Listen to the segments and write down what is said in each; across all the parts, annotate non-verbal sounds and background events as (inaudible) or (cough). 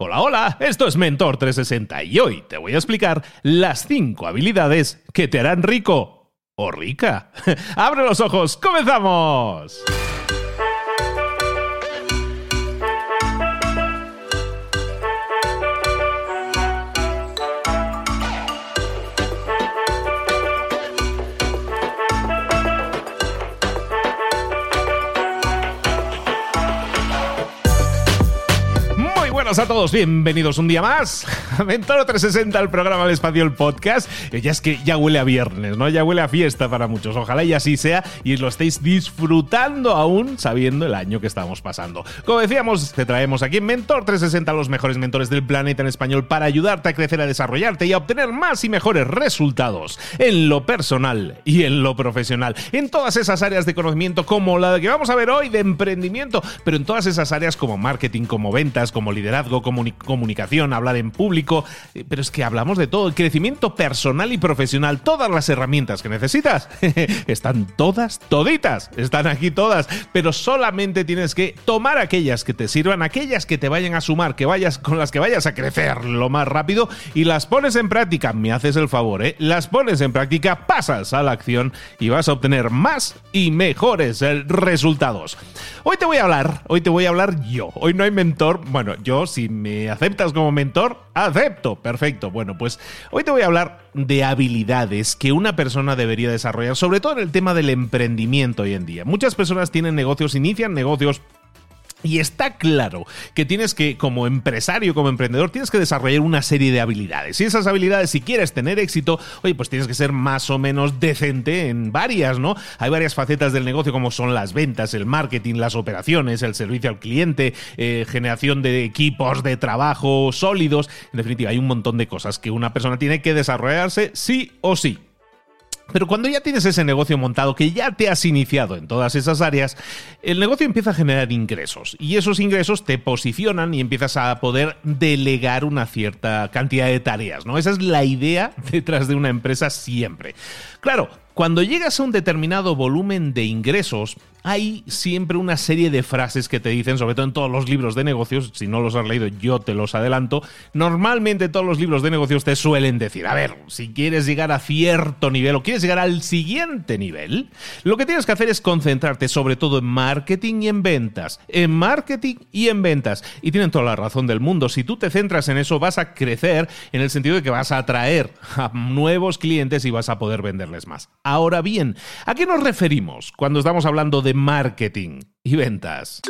Hola, hola, esto es Mentor 360 y hoy te voy a explicar las 5 habilidades que te harán rico o rica. (laughs) ¡Abre los ojos! ¡Comenzamos! A todos, bienvenidos un día más a Mentor 360, el programa del espacio, el podcast. Ya es que ya huele a viernes, ¿no? Ya huele a fiesta para muchos. Ojalá y así sea y lo estéis disfrutando aún sabiendo el año que estamos pasando. Como decíamos, te traemos aquí en Mentor 360 los mejores mentores del planeta en español para ayudarte a crecer, a desarrollarte y a obtener más y mejores resultados en lo personal y en lo profesional. En todas esas áreas de conocimiento como la que vamos a ver hoy de emprendimiento, pero en todas esas áreas como marketing, como ventas, como liderazgo comunicación, hablar en público, eh, pero es que hablamos de todo, el crecimiento personal y profesional, todas las herramientas que necesitas, (laughs) están todas, toditas, están aquí todas, pero solamente tienes que tomar aquellas que te sirvan, aquellas que te vayan a sumar, que vayas con las que vayas a crecer lo más rápido y las pones en práctica, me haces el favor, ¿eh? las pones en práctica, pasas a la acción y vas a obtener más y mejores eh, resultados. Hoy te voy a hablar, hoy te voy a hablar yo, hoy no hay mentor, bueno, yo si me aceptas como mentor, acepto. Perfecto. Bueno, pues hoy te voy a hablar de habilidades que una persona debería desarrollar, sobre todo en el tema del emprendimiento hoy en día. Muchas personas tienen negocios, inician negocios y está claro que tienes que, como empresario, como emprendedor, tienes que desarrollar una serie de habilidades. Y esas habilidades, si quieres tener éxito, oye, pues tienes que ser más o menos decente en varias, ¿no? Hay varias facetas del negocio como son las ventas, el marketing, las operaciones, el servicio al cliente, eh, generación de equipos de trabajo sólidos. En definitiva, hay un montón de cosas que una persona tiene que desarrollarse sí o sí. Pero cuando ya tienes ese negocio montado, que ya te has iniciado en todas esas áreas, el negocio empieza a generar ingresos y esos ingresos te posicionan y empiezas a poder delegar una cierta cantidad de tareas, ¿no? Esa es la idea (laughs) detrás de una empresa siempre. Claro, cuando llegas a un determinado volumen de ingresos, hay siempre una serie de frases que te dicen, sobre todo en todos los libros de negocios, si no los has leído yo te los adelanto, normalmente todos los libros de negocios te suelen decir, a ver, si quieres llegar a cierto nivel o quieres llegar al siguiente nivel, lo que tienes que hacer es concentrarte sobre todo en marketing y en ventas, en marketing y en ventas. Y tienen toda la razón del mundo, si tú te centras en eso vas a crecer en el sentido de que vas a atraer a nuevos clientes y vas a poder venderles más. Ahora bien, ¿a qué nos referimos cuando estamos hablando de marketing y ventas?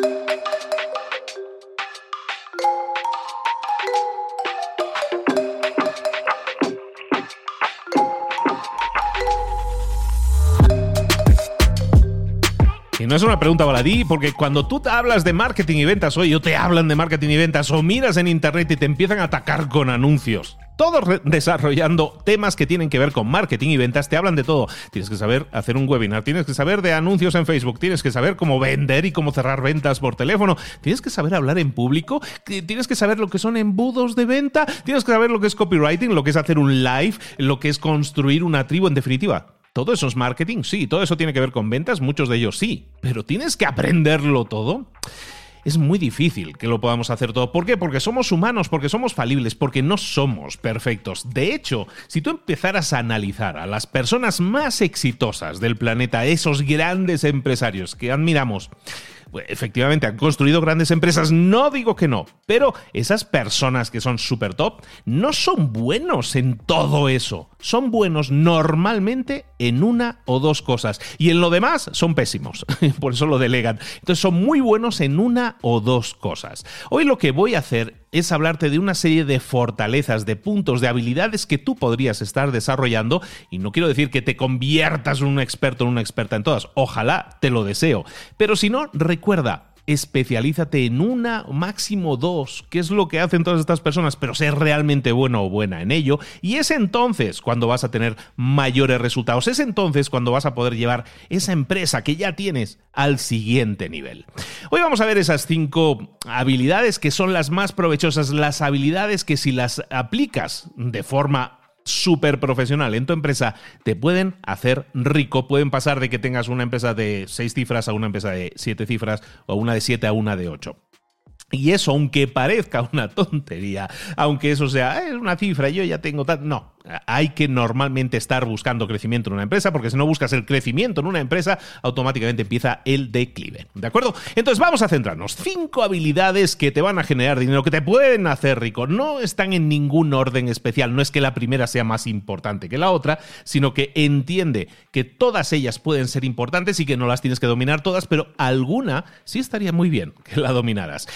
Y no es una pregunta baladí, porque cuando tú te hablas de marketing y ventas, o yo te hablan de marketing y ventas, o miras en internet y te empiezan a atacar con anuncios todos desarrollando temas que tienen que ver con marketing y ventas, te hablan de todo. Tienes que saber hacer un webinar, tienes que saber de anuncios en Facebook, tienes que saber cómo vender y cómo cerrar ventas por teléfono, tienes que saber hablar en público, tienes que saber lo que son embudos de venta, tienes que saber lo que es copywriting, lo que es hacer un live, lo que es construir una tribu, en definitiva. ¿Todo eso es marketing? Sí, todo eso tiene que ver con ventas, muchos de ellos sí, pero tienes que aprenderlo todo es muy difícil que lo podamos hacer todo. ¿Por qué? Porque somos humanos, porque somos falibles, porque no somos perfectos. De hecho, si tú empezaras a analizar a las personas más exitosas del planeta, esos grandes empresarios que admiramos, pues, efectivamente han construido grandes empresas, no digo que no, pero esas personas que son súper top no son buenos en todo eso. Son buenos normalmente en una o dos cosas y en lo demás son pésimos, (laughs) por eso lo delegan. Entonces son muy buenos en una o dos cosas. Hoy lo que voy a hacer es hablarte de una serie de fortalezas, de puntos, de habilidades que tú podrías estar desarrollando. Y no quiero decir que te conviertas en un experto o una experta en todas. Ojalá te lo deseo. Pero si no, recuerda, especialízate en una, máximo dos, que es lo que hacen todas estas personas, pero ser realmente bueno o buena en ello. Y es entonces cuando vas a tener mayores resultados, es entonces cuando vas a poder llevar esa empresa que ya tienes al siguiente nivel. Hoy vamos a ver esas cinco habilidades que son las más provechosas, las habilidades que si las aplicas de forma súper profesional en tu empresa, te pueden hacer rico. Pueden pasar de que tengas una empresa de seis cifras a una empresa de siete cifras o una de siete a una de ocho. Y eso, aunque parezca una (laughs) tontería, aunque eso sea es una cifra, yo ya tengo tal. No, hay que normalmente estar buscando crecimiento en una empresa, porque si no buscas el crecimiento en una empresa, automáticamente empieza el declive. ¿De acuerdo? Entonces vamos a centrarnos. Cinco habilidades que te van a generar dinero, que te pueden hacer rico. No están en ningún orden especial. No es que la primera sea más importante que la otra, sino que entiende que todas ellas pueden ser importantes y que no las tienes que dominar todas, pero alguna sí estaría muy bien que la dominaras.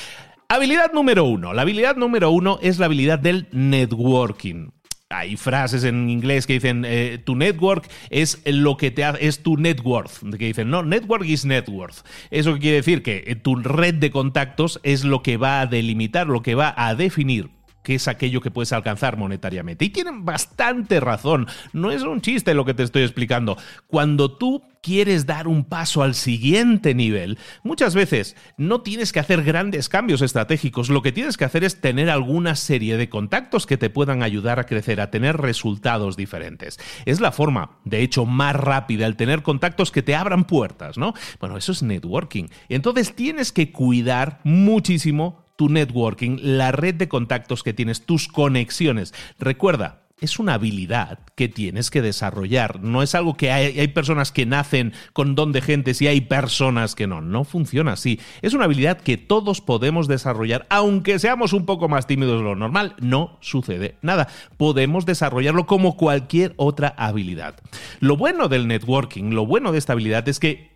Habilidad número uno. La habilidad número uno es la habilidad del networking hay frases en inglés que dicen eh, tu network es lo que te hace, es tu net worth, que dicen no, network is net worth. Eso quiere decir que eh, tu red de contactos es lo que va a delimitar, lo que va a definir qué es aquello que puedes alcanzar monetariamente. Y tienen bastante razón. No es un chiste lo que te estoy explicando. Cuando tú quieres dar un paso al siguiente nivel, muchas veces no tienes que hacer grandes cambios estratégicos, lo que tienes que hacer es tener alguna serie de contactos que te puedan ayudar a crecer, a tener resultados diferentes. Es la forma, de hecho, más rápida, el tener contactos que te abran puertas, ¿no? Bueno, eso es networking. Entonces tienes que cuidar muchísimo tu networking, la red de contactos que tienes, tus conexiones. Recuerda, es una habilidad que tienes que desarrollar. No es algo que hay, hay, personas que nacen con don de gentes y hay personas que no. No funciona así. Es una habilidad que todos podemos desarrollar, aunque seamos un poco más tímidos de lo normal. No sucede nada. Podemos desarrollarlo como cualquier otra habilidad. Lo bueno del networking, lo bueno de esta habilidad es que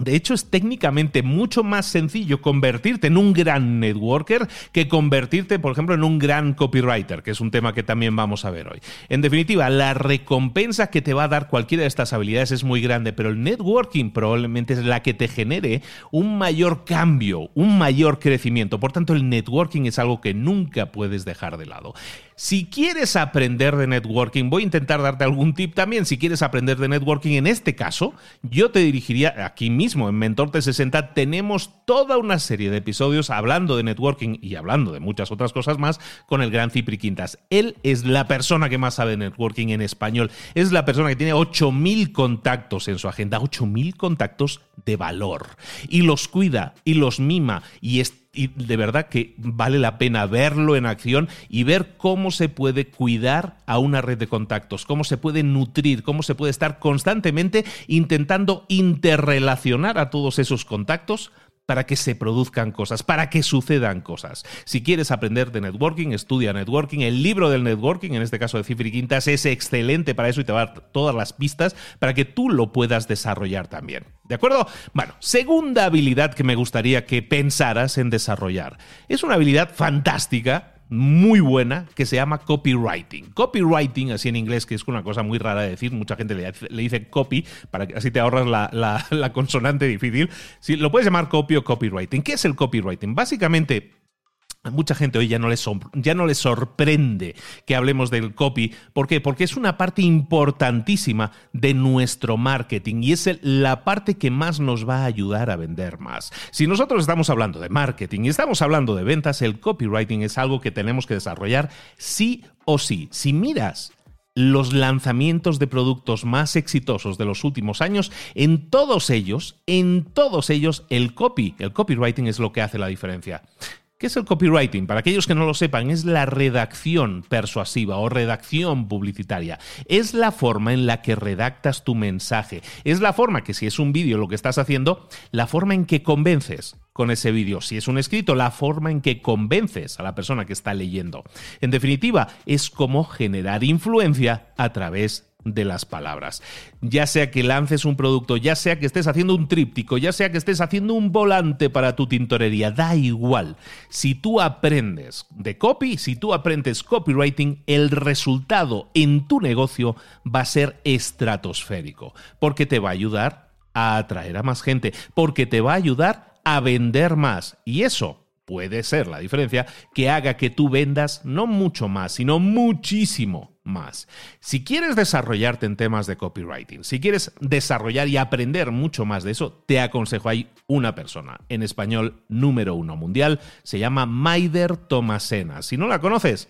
de hecho, es técnicamente mucho más sencillo convertirte en un gran networker que convertirte, por ejemplo, en un gran copywriter, que es un tema que también vamos a ver hoy. En definitiva, la recompensa que te va a dar cualquiera de estas habilidades es muy grande, pero el networking probablemente es la que te genere un mayor cambio, un mayor crecimiento. Por tanto, el networking es algo que nunca puedes dejar de lado. Si quieres aprender de networking, voy a intentar darte algún tip también. Si quieres aprender de networking, en este caso, yo te dirigiría aquí mismo en Mentor T60. Tenemos toda una serie de episodios hablando de networking y hablando de muchas otras cosas más con el gran Cipri Quintas. Él es la persona que más sabe de networking en español. Es la persona que tiene 8.000 contactos en su agenda, 8.000 contactos de valor. Y los cuida y los mima y está y de verdad que vale la pena verlo en acción y ver cómo se puede cuidar a una red de contactos, cómo se puede nutrir, cómo se puede estar constantemente intentando interrelacionar a todos esos contactos para que se produzcan cosas, para que sucedan cosas. Si quieres aprender de networking, estudia networking. El libro del networking, en este caso de Cifri Quintas, es excelente para eso y te va a dar todas las pistas para que tú lo puedas desarrollar también. ¿De acuerdo? Bueno, segunda habilidad que me gustaría que pensaras en desarrollar. Es una habilidad fantástica muy buena que se llama copywriting. Copywriting, así en inglés, que es una cosa muy rara de decir, mucha gente le, dice copy, para que así te ahorras la, (laughs) consonante difícil. Si, lo puedes llamar copy o copywriting. ¿Qué es el copywriting? Básicamente a mucha gente hoy ya no, les, sorprende que hablemos del copy. ¿Por qué? Porque es una parte importantísima de nuestro marketing y es la parte que más nos va a ayudar a vender más. Si nosotros estamos hablando de marketing y estamos hablando de ventas, el copywriting es algo que tenemos que desarrollar sí o sí. Si miras los lanzamientos de productos más exitosos de los últimos años, en todos ellos, en todos ellos, el copy, el copywriting es lo que hace la diferencia. ¿Qué es el copywriting? Para aquellos que no lo sepan, es la redacción persuasiva o redacción publicitaria. Es la forma en la que redactas tu mensaje. Es la forma que si es un vídeo lo que estás haciendo, la forma en que convences con ese vídeo. Si es un escrito, la forma en que convences a la persona que está leyendo. En definitiva, es como generar influencia a través de las palabras. Ya sea que lances un producto, ya sea que estés haciendo un tríptico, ya sea que estés haciendo un volante para tu tintorería, da igual. Si tú aprendes de copy, si tú aprendes copywriting, el resultado en tu negocio va a ser estratosférico, porque te va a ayudar a atraer a más gente, porque te va a ayudar a vender más. Y eso puede ser la diferencia que haga que tú vendas no mucho más, sino muchísimo más. Si quieres desarrollarte en temas de copywriting, si quieres desarrollar y aprender mucho más de eso, te aconsejo, hay una persona en español número uno mundial, se llama Maider Tomasena. Si no la conoces,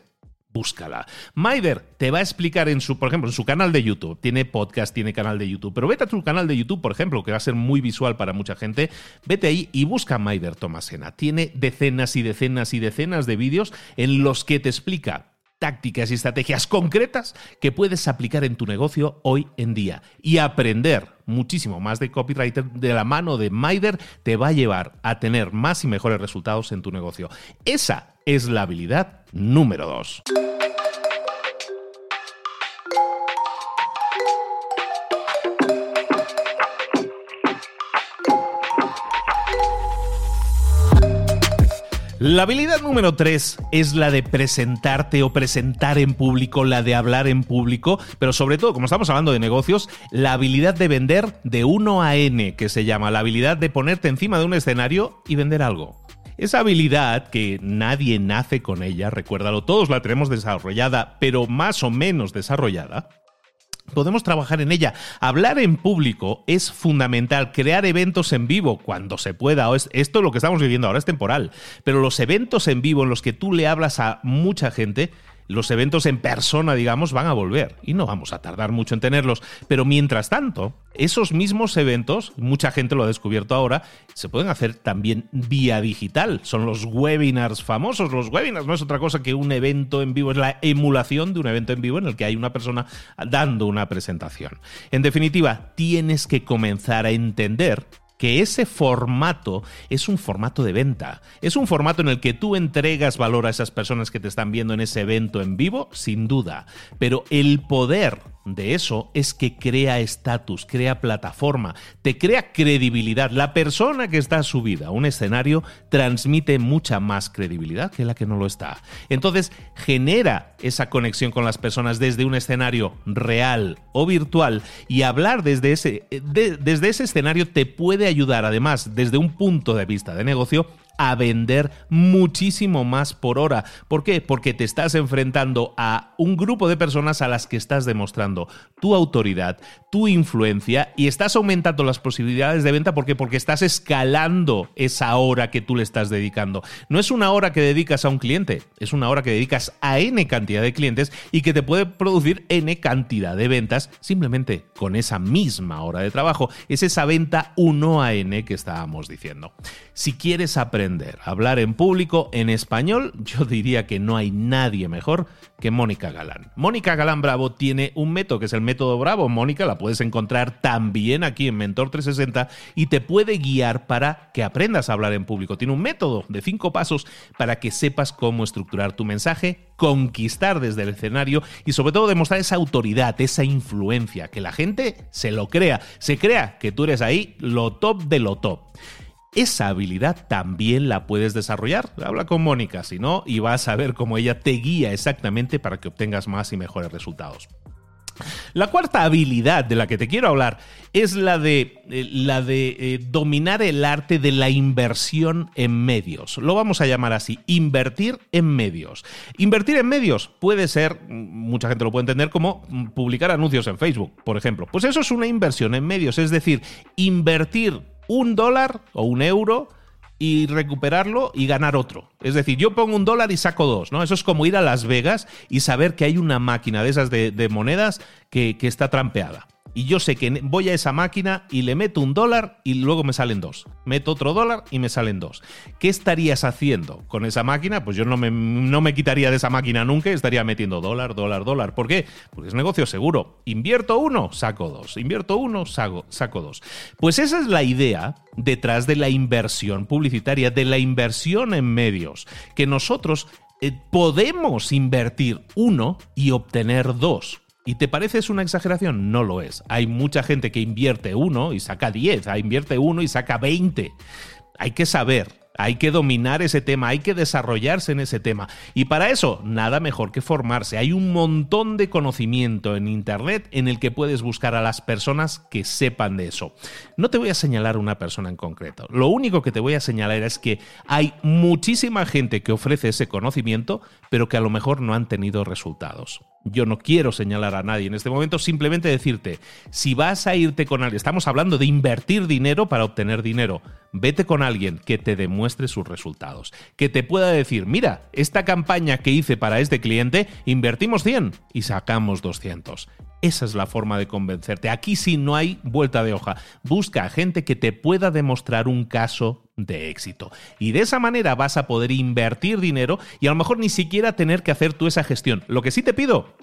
búscala. Maider te va a explicar en su, por ejemplo, en su canal de YouTube, tiene podcast, tiene canal de YouTube, pero vete a tu canal de YouTube, por ejemplo, que va a ser muy visual para mucha gente, vete ahí y busca Maider Tomasena. Tiene decenas y decenas y decenas de vídeos en los que te explica tácticas y estrategias concretas que puedes aplicar en tu negocio hoy en día. Y aprender muchísimo más de copywriter de la mano de Maider te va a llevar a tener más y mejores resultados en tu negocio. Esa es la habilidad número dos. La habilidad número 3 es la de presentarte o presentar en público, la de hablar en público, pero sobre todo, como estamos hablando de negocios, la habilidad de vender de 1 a N, que se llama, la habilidad de ponerte encima de un escenario y vender algo. Esa habilidad que nadie nace con ella, recuérdalo, todos la tenemos desarrollada, pero más o menos desarrollada, podemos trabajar en ella. Hablar en público es fundamental, crear eventos en vivo cuando se pueda. Esto lo que estamos viviendo ahora es temporal, pero los eventos en vivo en los que tú le hablas a mucha gente los eventos en persona, digamos, van a volver y no vamos a tardar mucho en tenerlos. Pero mientras tanto, esos mismos eventos, mucha gente lo ha descubierto ahora, se pueden hacer también vía digital. Son los webinars famosos. Los webinars no es otra cosa que un evento en vivo, es la emulación de un evento en vivo en el que hay una persona dando una presentación. En definitiva, tienes que comenzar a entender que ese formato es un formato de venta. Es un formato en el que tú entregas valor a esas personas que te están viendo en ese evento en vivo, sin duda. Pero el poder de eso es que crea estatus, crea plataforma, te crea credibilidad. La persona que está subida a un escenario transmite mucha más credibilidad que la que no lo está. Entonces genera esa conexión con las personas desde un escenario real o virtual y hablar desde ese, desde ese escenario te puede ayudar además desde un punto de vista de negocio a vender muchísimo más por hora. ¿Por qué? Porque te estás enfrentando a un grupo de personas a las que estás demostrando tu autoridad, tu influencia y estás aumentando las posibilidades de venta. ¿Por qué? Porque estás escalando esa hora que tú le estás dedicando. No es una hora que dedicas a un cliente, es una hora que dedicas a N cantidad de clientes y que te puede producir N cantidad de ventas simplemente con esa misma hora de trabajo. Es esa venta 1 a N que estábamos diciendo. Si quieres aprender hablar en público en español, yo (laughs) diría que no hay nadie mejor que Mónica Galán. Mónica Galán Bravo tiene un método que es el método Bravo. Mónica la puedes encontrar también aquí en Mentor 360 y te puede guiar para que aprendas a hablar en público. Tiene un método de cinco pasos para que sepas cómo estructurar tu mensaje, conquistar desde el escenario y sobre todo demostrar esa autoridad, esa influencia, que la gente se lo crea, se crea que tú eres ahí lo top de lo top esa habilidad también la puedes desarrollar. Habla con Mónica, si no, y vas a ver cómo ella te guía exactamente para que obtengas más y mejores resultados. La cuarta habilidad de la que te quiero hablar es la de, eh, la de eh, dominar el arte de la inversión en medios. Lo vamos a llamar así, invertir en medios. Invertir en medios puede ser, mucha gente lo puede entender como publicar anuncios en Facebook, por ejemplo. Pues eso es una inversión en medios, es decir, invertir un dólar o un euro y recuperarlo y ganar otro. Es decir, yo pongo un dólar y saco dos, ¿no? Eso es como ir a Las Vegas y saber que hay una máquina de esas de, monedas que, que está trampeada y yo sé que voy a esa máquina y le meto un dólar y luego me salen dos. Meto otro dólar y me salen dos. ¿Qué estarías haciendo con esa máquina? Pues yo no me, no me quitaría de esa máquina nunca, estaría metiendo dólar, dólar, dólar. ¿Por qué? Porque es negocio seguro. Invierto uno, saco dos. Invierto uno, saco, saco dos. Pues esa es la idea detrás de la inversión publicitaria, de la inversión en medios, que nosotros eh, podemos invertir uno y obtener dos. ¿Y te parece es una exageración? No lo es. Hay mucha gente que invierte uno y saca 10, invierte uno y saca 20. Hay que saber hay que dominar ese tema, hay que desarrollarse en ese tema. Y para eso, nada mejor que formarse. Hay un montón de conocimiento en Internet en el que puedes buscar a las personas que sepan de eso. No te voy a señalar una persona en concreto. Lo único que te voy a señalar es que hay muchísima gente que ofrece ese conocimiento, pero que a lo mejor no han tenido resultados. Yo no quiero señalar a nadie en este momento, simplemente decirte, si vas a irte con alguien, estamos hablando de invertir dinero para obtener dinero, vete con alguien que te demuestre muestre sus resultados. Que te pueda decir, mira, esta campaña que hice para este cliente, invertimos 100 y sacamos 200. Esa es la forma de convencerte. Aquí sí no hay vuelta de hoja. Busca a gente que te pueda demostrar un caso de éxito. Y de esa manera vas a poder invertir dinero y a lo mejor ni siquiera tener que hacer tú esa gestión. Lo que sí te pido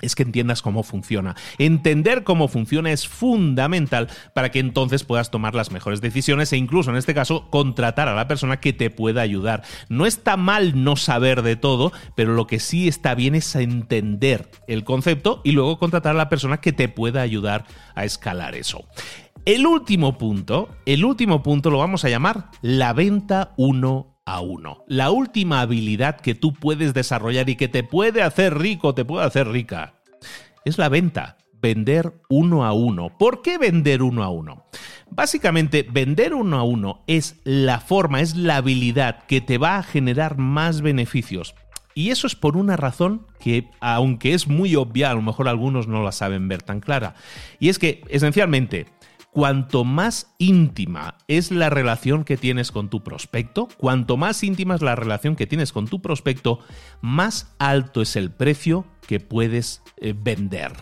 es que entiendas cómo funciona. Entender cómo funciona es fundamental para que entonces puedas tomar las mejores decisiones e incluso en este caso contratar a la persona que te pueda ayudar. No está mal no saber de todo, pero lo que sí está bien es entender el concepto y luego contratar a la persona que te pueda ayudar a escalar eso. El último punto, el último punto lo vamos a llamar la venta 1 a uno. La última habilidad que tú puedes desarrollar y que te puede hacer rico, te puede hacer rica, es la venta. Vender uno a uno. ¿Por qué vender uno a uno? Básicamente, vender uno a uno es la forma, es la habilidad que te va a generar más beneficios. Y eso es por una razón que, aunque es muy obvia, a lo mejor algunos no la saben ver tan clara. Y es que, esencialmente, cuanto más íntima es la relación que tienes con tu prospecto, cuanto más íntima es la relación que tienes con tu prospecto, más alto es el precio que puedes eh, vender.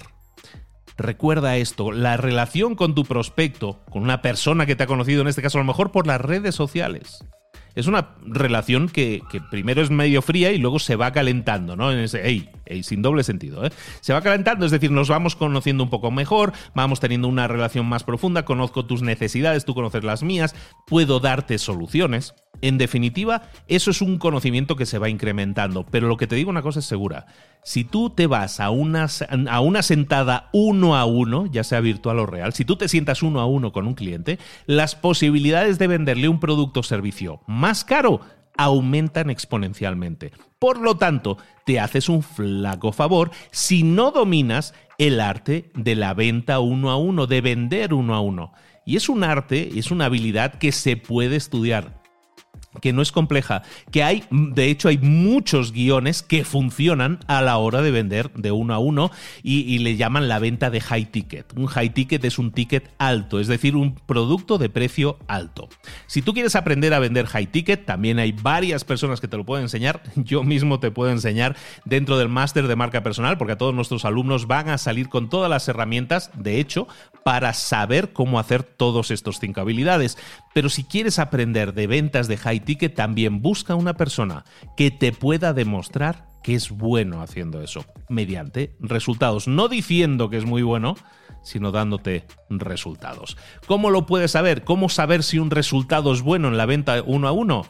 Recuerda esto, la relación con tu prospecto, con una persona que te ha conocido, en este caso a lo mejor por las redes sociales, es una relación que, primero es medio fría y luego se va calentando, ¿no? En ese, ey, sin doble sentido, ¿eh? Se va calentando, es decir, nos vamos conociendo un poco mejor, vamos teniendo una relación más profunda, conozco tus necesidades, tú conoces las mías, puedo darte soluciones. En definitiva, eso es un conocimiento que se va incrementando, pero lo que te digo una cosa es segura. Si tú te vas a una, a una sentada uno a uno, ya sea virtual o real, si tú te sientas uno a uno con un cliente, las posibilidades de venderle un producto o servicio más caro aumentan exponencialmente. Por lo tanto, te haces un flaco favor si no dominas el arte de la venta uno a uno, de vender uno a uno. Y es un arte, es una habilidad que se puede estudiar que no es compleja, que hay, de hecho, hay muchos guiones que funcionan a la hora de vender de uno a uno y, le llaman la venta de high ticket. Un high ticket es un ticket alto, es decir, un producto de precio alto. Si tú quieres aprender a vender high ticket, también hay varias personas que te lo pueden enseñar. (laughs) Yo mismo te puedo enseñar dentro del máster de marca personal, porque a todos nuestros alumnos van a salir con todas las herramientas, de hecho, para saber cómo hacer todos estos cinco habilidades. Pero si quieres aprender de ventas de high ticket, también busca una persona que te pueda demostrar que es bueno haciendo eso, mediante resultados. No diciendo que es muy bueno, sino dándote resultados. ¿Cómo lo puedes saber? ¿Cómo saber si un resultado es bueno en la venta uno a uno?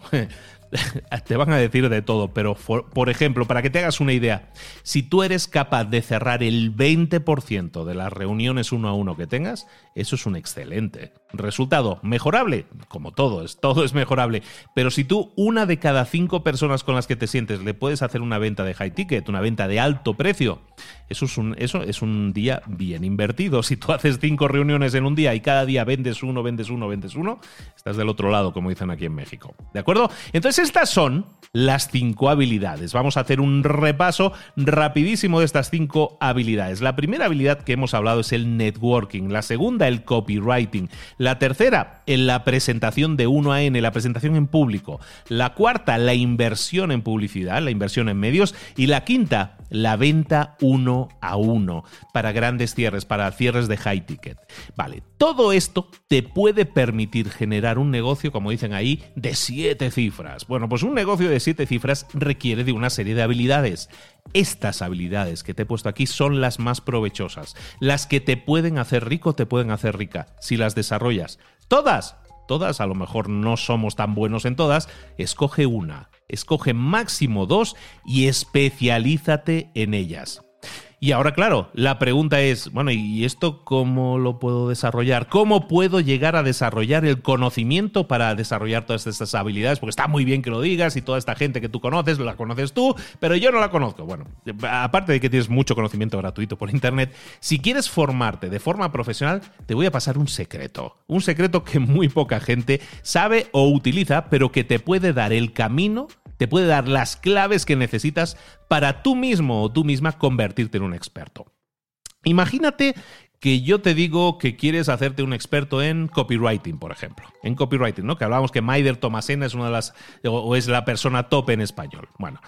(laughs) te van a decir de todo, pero por, ejemplo, para que te hagas una idea, si tú eres capaz de cerrar el 20% de las reuniones uno a uno que tengas, eso es un excelente resultado. ¿Mejorable? Como todo, es, todo es mejorable. Pero si tú, una de cada cinco personas con las que te sientes, le puedes hacer una venta de high ticket, una venta de alto precio, eso es un, eso es un día bien invertido. Si tú haces cinco reuniones en un día y cada día vendes uno, vendes uno, vendes uno, estás del otro lado, como dicen aquí en México. ¿De acuerdo? Entonces, estas son las cinco habilidades. Vamos a hacer un repaso rapidísimo de estas cinco habilidades. La primera habilidad que hemos hablado es el networking. La segunda, el copywriting. Tercera, en la presentación de 1 a N, la presentación en público. La cuarta, la inversión en publicidad, la inversión en medios. Y la quinta, la venta uno a uno para grandes cierres, para cierres de high ticket. Vale, todo esto te puede permitir generar un negocio, como dicen ahí, de siete cifras. Bueno, pues un negocio de siete cifras requiere de una serie de habilidades. Estas habilidades que te he puesto aquí son las más provechosas, las que te pueden hacer rico, te pueden hacer rica, si las desarrollas. Todas, todas, a lo mejor no somos tan buenos en todas, escoge una, escoge máximo dos y especialízate en ellas. Y ahora, claro, la pregunta es, bueno, ¿y esto cómo lo puedo desarrollar? ¿Cómo puedo llegar a desarrollar el conocimiento para desarrollar todas estas habilidades? Porque está muy bien que lo digas y toda esta gente que tú conoces, la conoces tú, pero yo no la conozco. Bueno, aparte de que tienes mucho conocimiento gratuito por Internet, si quieres formarte de forma profesional, te voy a pasar un secreto. Un secreto que muy poca gente sabe o utiliza, pero que te puede dar el camino te puede dar las claves que necesitas para tú mismo o tú misma convertirte en un experto. Imagínate que yo te digo que quieres hacerte un experto en copywriting, por ejemplo. En copywriting, ¿no? Que hablábamos que Maider Tomasena es una de las o es la persona top en español. Bueno,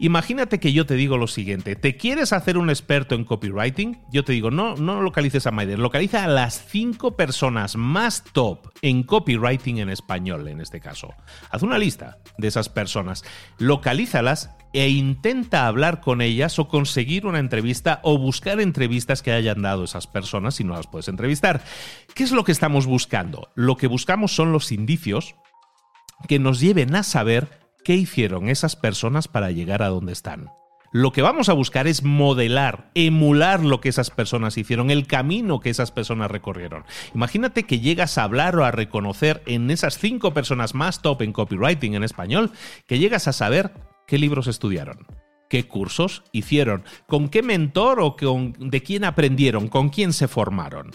Imagínate que yo te digo lo siguiente, ¿te quieres hacer un experto en copywriting? Yo te digo, no, no localices a Maider, localiza a las cinco personas más top en copywriting en español, en este caso. Haz una lista de esas personas, localízalas e intenta hablar con ellas o conseguir una entrevista o buscar entrevistas que hayan dado esas personas si no las puedes entrevistar. ¿Qué es lo que estamos buscando? Lo que buscamos son los indicios que nos lleven a saber qué hicieron esas personas para llegar a donde están. Lo que vamos a buscar es modelar, emular lo que esas personas hicieron, el camino que esas personas recorrieron. Imagínate que llegas a hablar o a reconocer en esas cinco personas más top en copywriting en español, que llegas a saber qué libros estudiaron, qué cursos hicieron, con qué mentor o de quién aprendieron, con quién se formaron.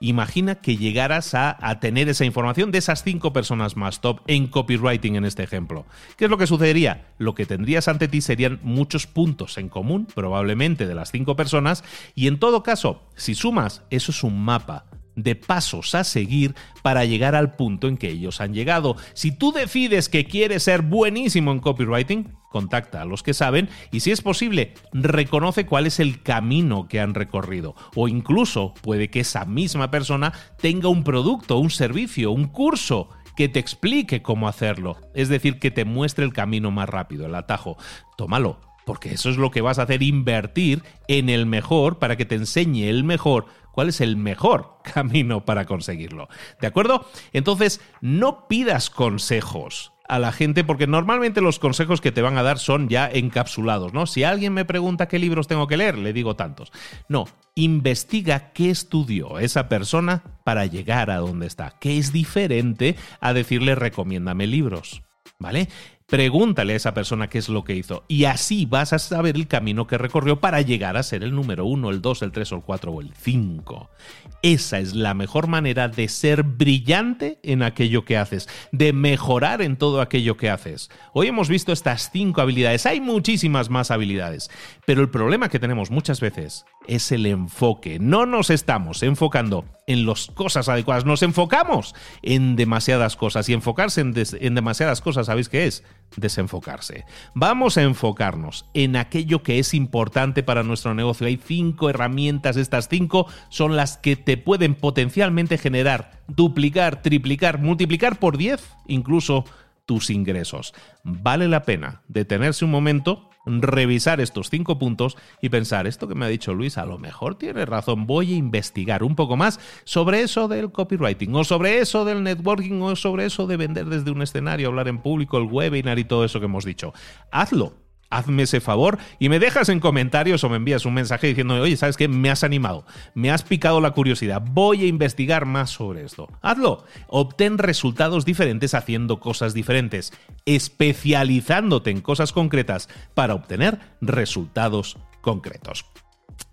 Imagina que llegaras a, tener esa información de esas cinco personas más top en copywriting en este ejemplo. ¿Qué es lo que sucedería? Lo que tendrías ante ti serían muchos puntos en común, probablemente de las cinco personas, y en todo caso, si sumas, eso es un mapa de pasos a seguir para llegar al punto en que ellos han llegado. Si tú decides que quieres ser buenísimo en copywriting, contacta a los que saben y si es posible, reconoce cuál es el camino que han recorrido. O incluso puede que esa misma persona tenga un producto, un servicio, un curso que te explique cómo hacerlo. Es decir, que te muestre el camino más rápido, el atajo. Tómalo, porque eso es lo que vas a hacer, invertir en el mejor para que te enseñe el mejor cuál es el mejor (laughs) camino para conseguirlo. ¿De acuerdo? Entonces, no pidas consejos a la gente porque normalmente los consejos que te van a dar son ya encapsulados, ¿no? Si alguien me pregunta qué libros tengo que leer, le digo tantos. No, investiga qué estudió esa persona para llegar a donde está, que es diferente a decirle recomiéndame libros, ¿vale? Pregúntale a esa persona qué es lo que hizo y así vas a saber el camino que recorrió para llegar a ser el número uno, el dos, el tres, el cuatro o el cinco. Esa es la mejor manera de ser brillante en aquello que haces, de mejorar en todo aquello que haces. Hoy hemos visto estas cinco habilidades, hay muchísimas más habilidades, pero el problema que tenemos muchas veces es el enfoque. No nos estamos enfocando en las cosas adecuadas, nos enfocamos en demasiadas cosas y enfocarse en, en demasiadas cosas, ¿sabéis qué es? Desenfocarse. Vamos a enfocarnos en aquello que es importante para nuestro negocio. Hay cinco herramientas, estas cinco son las que te pueden potencialmente generar, duplicar, triplicar, multiplicar por 10 incluso tus ingresos. Vale la pena detenerse un momento revisar estos cinco puntos y pensar, esto que me ha dicho Luis, a lo mejor tiene razón, voy a investigar un poco más sobre eso del copywriting o sobre eso del networking o sobre eso de vender desde un escenario, hablar en público, el webinar y todo eso que hemos dicho. Hazlo hazme ese favor y me dejas en comentarios o me envías un mensaje diciendo, oye, ¿sabes qué? Me has animado, me has picado la curiosidad, voy a investigar más sobre esto. Hazlo, obtén resultados diferentes haciendo cosas diferentes, especializándote en cosas concretas para obtener resultados concretos.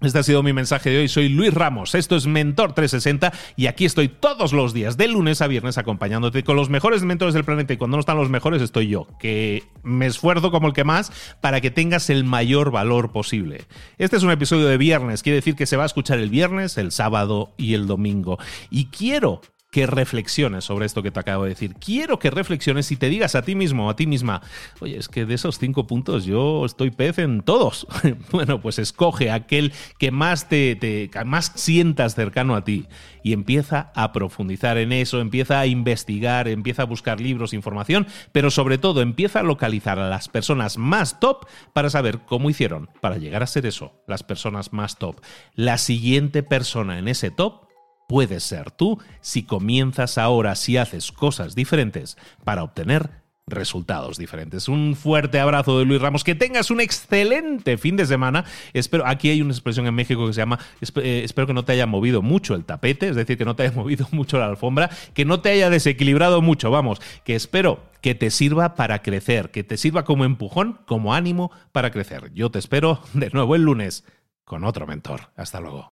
Este ha sido mi mensaje de hoy. Soy Luis Ramos. Esto es Mentor 360 y aquí estoy todos los días, de lunes a viernes, acompañándote con los mejores mentores del planeta. Y cuando no están los mejores, estoy yo, que me esfuerzo como el que más para que tengas el mayor valor posible. Este es un episodio de viernes, quiere decir que se va a escuchar el viernes, el sábado y el domingo. Y quiero que reflexiones sobre esto que te acabo de decir. Quiero que reflexiones y te digas a ti mismo a ti misma, oye, es que de esos cinco puntos yo estoy pez en todos. (laughs) bueno, pues escoge aquel que más te, te más sientas cercano a ti y empieza a profundizar en eso, empieza a investigar, empieza a buscar libros, información, pero sobre todo empieza a localizar a las personas más top para saber cómo hicieron para llegar a ser eso, las personas más top. La siguiente persona en ese top puedes ser tú si comienzas ahora, si haces cosas diferentes para obtener resultados diferentes. Un fuerte abrazo de Luis Ramos. Que tengas un excelente fin de semana. Espero, aquí hay una expresión en México que se llama eh, espero que no te haya movido mucho el tapete, es decir, que no te haya (laughs) movido mucho la alfombra, que no te haya desequilibrado mucho, vamos, que espero que te sirva para crecer, que te sirva como empujón, como ánimo para crecer. Yo te espero de nuevo el lunes con otro mentor. Hasta luego.